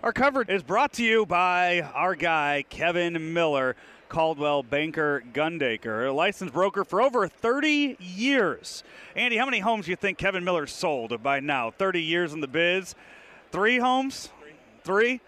Our coverage is brought to you by our guy, Kevin Miller, Coldwell Banker Gundaker, a licensed broker for over 30 years. Andy, how many homes do you think Kevin Miller sold by now? 30 years in the biz? Three homes? Three?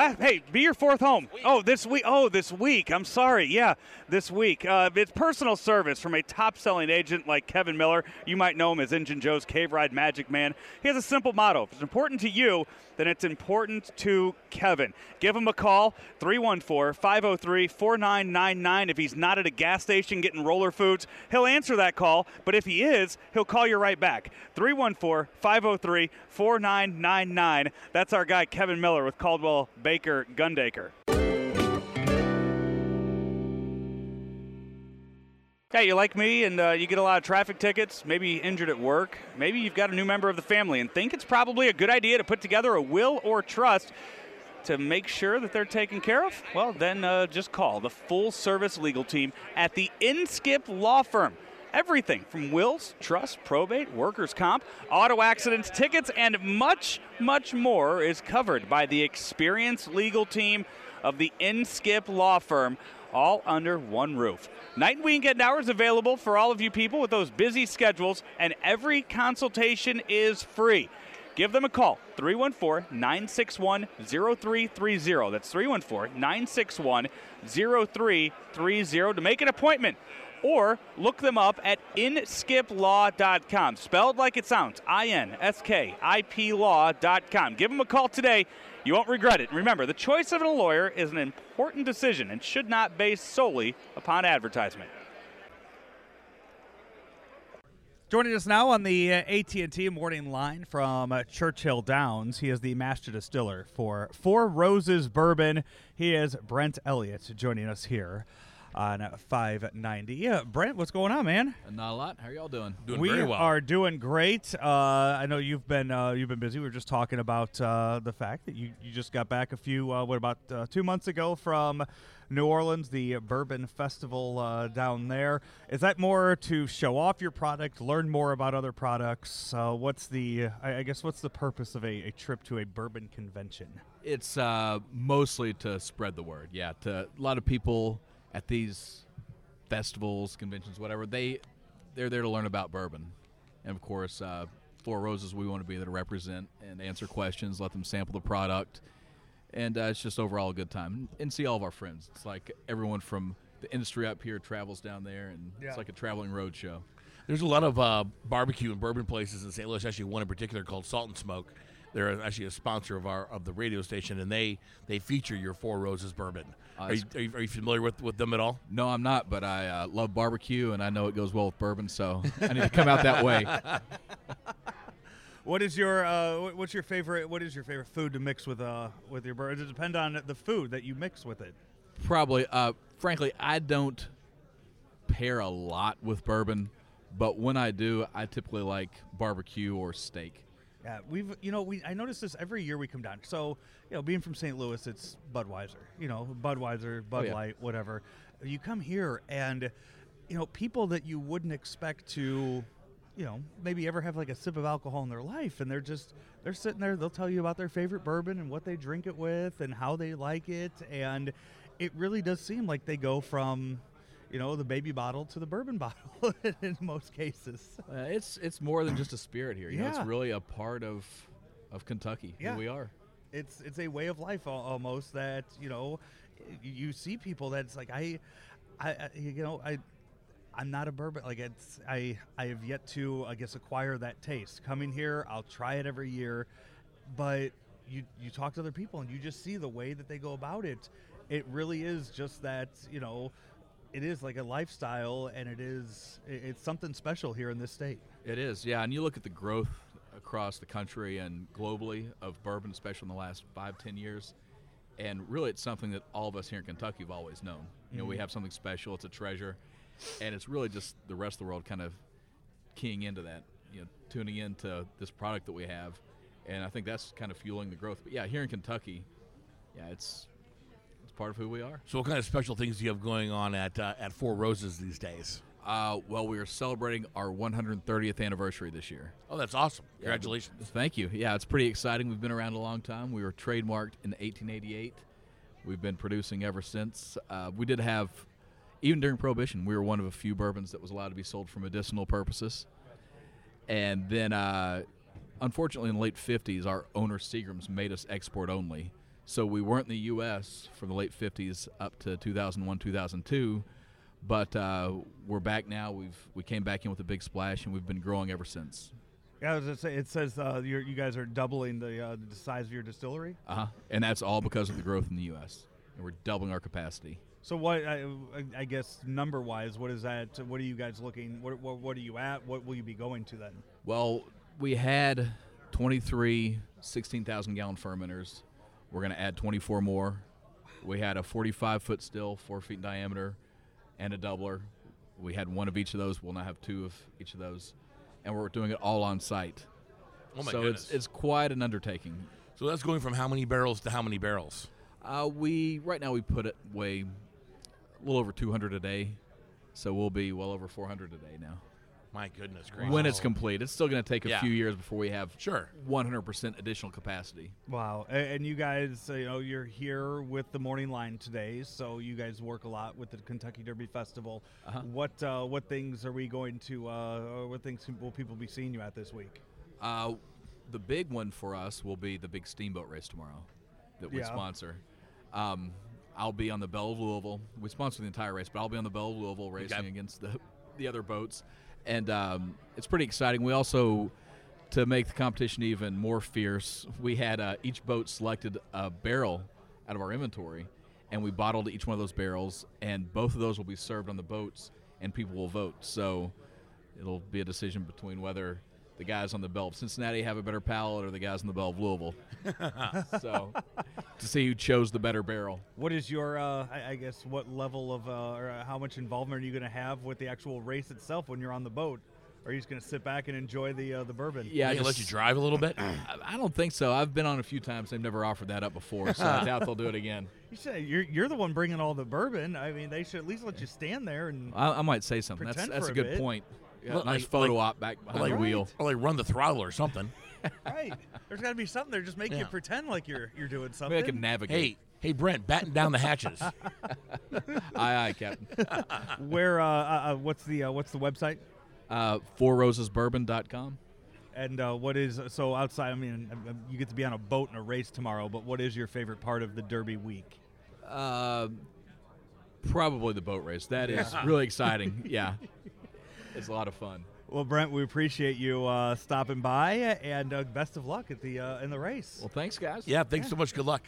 Ah, hey, be your fourth home. Oh, this week. Oh, this week. I'm sorry. Yeah, this week. Uh, it's personal service from a top-selling agent like Kevin Miller. You might know him as Engine Joe's Cave Ride Magic Man. He has a simple motto: if it's important to you, then it's important to Kevin. Give him a call 314-503-4999. If he's not at a gas station getting roller foods, he'll answer that call. But if he is, he'll call you right back. 314-503-4999. That's our guy Kevin Miller with Coldwell Baker Gundaker. Hey, you like me and uh, you get a lot of traffic tickets, maybe injured at work, maybe you've got a new member of the family and think it's probably a good idea to put together a will or trust to make sure that they're taken care of? Well, then uh, just call the full service legal team at the Inskip Law Firm. Everything from wills, trust, probate, workers' comp, auto accidents, tickets, and much, much more is covered by the experienced legal team of the Inskip Law Firm, all under one roof. Night and weekend hours available for all of you people with those busy schedules, and every consultation is free. Give them a call, 314 961 0330. That's 314 961 0330 to make an appointment. Or look them up at inskiplaw.com. Spelled like it sounds I N S K I P law.com. Give them a call today. You won't regret it. Remember, the choice of a lawyer is an important decision and should not base solely upon advertisement. Joining us now on the uh, AT&T morning line from uh, Churchill Downs, he is the master distiller for Four Roses Bourbon. He is Brent Elliott joining us here on 590. Yeah, Brent, what's going on, man? Not a lot. How are y'all doing? Doing we very well. are doing great. Uh, I know you've been uh, you've been busy. We were just talking about uh, the fact that you, you just got back a few uh, what about uh, two months ago from New Orleans, the Bourbon Festival uh, down there. Is that more to show off your product, learn more about other products? Uh, what's the I, I guess what's the purpose of a, a trip to a bourbon convention? It's uh, mostly to spread the word. Yeah, to a lot of people at these festivals, conventions, whatever. They they're there to learn about bourbon, and of course, uh, Four Roses. We want to be there to represent and answer questions, let them sample the product, and uh, it's just overall a good time and see all of our friends. It's like everyone from the industry up here travels down there, and Yeah. it's like a traveling road show. There's a lot of uh, barbecue and bourbon places in St. Louis. Actually, one in particular called Salt and Smoke. They're actually a sponsor of our of the radio station, and they they feature your Four Roses bourbon. Uh, are, you, are, you, are you familiar with, with them at all? No, I'm not, but I uh, love barbecue, and I know it goes well with bourbon, so I need to come out that way. What is your uh, what's your favorite what is your favorite food to mix with uh with your bourbon? Does it depend on the food that you mix with it? Probably. Uh, frankly, I don't pair a lot with bourbon, but when I do, I typically like barbecue or steak. Yeah, we've you know we I notice this every year we come down. So you know, being from St. Louis, it's Budweiser. You know, Budweiser, oh, Bud yeah. Light, whatever. You come here and you know people that you wouldn't expect to, you know, maybe ever have like a sip of alcohol in their life, and they're just they're sitting there. They'll tell you about their favorite bourbon and what they drink it with and how they like it, and it really does seem like they go from. You know the baby bottle to the bourbon bottle in most cases. Uh, it's it's more than just a spirit here. You know, Yeah. it's really a part of of Kentucky. Yeah. Who we are. it's it's a way of life almost that you know you see people that's like I, I, I you know I. I'm not a bourbon like it's I I have yet to I guess acquire that taste. Coming here, I'll try it every year, but you you talk to other people and you just see the way that they go about it. It really is just that you know, it is like a lifestyle and it is it's something special here in this state. It is, yeah. And you look at the growth across the country and globally of bourbon, especially in the last five, ten years. And really, it's something that all of us here in Kentucky have always known. You know, we mm-hmm. have something special. It's a treasure, and it's really just the rest of the world kind of keying into that. You know, tuning into this product that we have, and I think that's kind of fueling the growth. But yeah, here in Kentucky, yeah, it's part of who we are. So, what kind of special things do you have going on at uh, at Four Roses these days? Uh, well, we are celebrating our 130th anniversary this year. Oh, that's awesome! Congratulations. Thank you. Yeah, it's pretty exciting. We've been around a long time. We were trademarked in 1888. We've been producing ever since. Uh, we did have, even during Prohibition, we were one of a few bourbons that was allowed to be sold for medicinal purposes. And then, uh, unfortunately, in the late 50s, our owner Seagram's made us export only. So we weren't in the U.S. from the late 50s up to 2001, 2002. But uh, we're back now. We've we came back in with a big splash, and we've been growing ever since. Yeah, I was gonna say it says uh, you're, you guys are doubling the uh, the size of your distillery. Uh huh. And that's all because of the growth in the U.S. And we're doubling our capacity. So what I, I guess number wise, what is that? What are you guys looking? What, what what are you at? What will you be going to then? Well, we had 23 16,000 gallon fermenters. We're going to add 24 more. We had a 45 foot still, four feet in diameter, and a doubler. We had one of each of those. We'll now have two of each of those, and we're doing it all on site. Oh my so goodness! it's it's quite an undertaking. so that's going from how many barrels to how many barrels? Uh, we right now we put it way a little over 200 a day, so we'll be well over 400 a day now. My goodness gracious! When it's complete, it's still going to take a Yeah. few years before we have Sure. 100% additional capacity. Wow, A- and you guys, uh, you know, you're here with the morning line today, so you guys work a lot with the Kentucky Derby Festival. Uh-huh. What uh, what things are we going to? Uh, or what things will people be seeing you at this week? Uh, the big one for us will be the big steamboat race tomorrow that we Yeah. sponsor. Um, I'll be on the Belle of Louisville. We sponsor the entire race, but I'll be on the Belle of Louisville racing Okay. against the the other boats, and um, it's pretty exciting. We also, to make the competition even more fierce, we had uh, each boat selected a barrel out of our inventory, and we bottled each one of those barrels, and both of those will be served on the boats, and people will vote. So it'll be a decision between whether the guys on the Belle of Cincinnati have a better palate or the guys on the Belle of Louisville. so to see who chose the better barrel. What is your, uh, I, I guess, what level of, uh, or uh, how much involvement are you going to have with the actual race itself when you're on the boat? Or are you just going to sit back and enjoy the uh, the bourbon? Yeah, They let you drive a little bit. I, I don't think so. I've been on a few times. They've never offered that up before, so I doubt they'll do it again. You say you're you're the one bringing all the bourbon. I mean, they should at least let you stand there and. I, I might say something. That's that's a a good bit. point. Yeah, Well, nice like- photo like- op back behind like- the wheel. or like run the throttle or something. right. There's got to be something there. Just make you Yeah. pretend like you're you're doing something. Maybe I can navigate. Hey, hey, Brent, batten down the hatches. aye, aye, Captain. Where? Uh, uh, uh, what's the uh, what's the website? Uh, FourRosesBourbon.com. And uh, what is so outside? I mean, um, um, you get to be on a boat in a race tomorrow. But what is your favorite part of the Derby week? Uh, probably the boat race. That is really exciting. Yeah, it's a lot of fun. Well, Brent, we appreciate you uh, stopping by, and uh, best of luck at the uh, in the race. Well, thanks, guys. yeah, thanks so much. Good luck.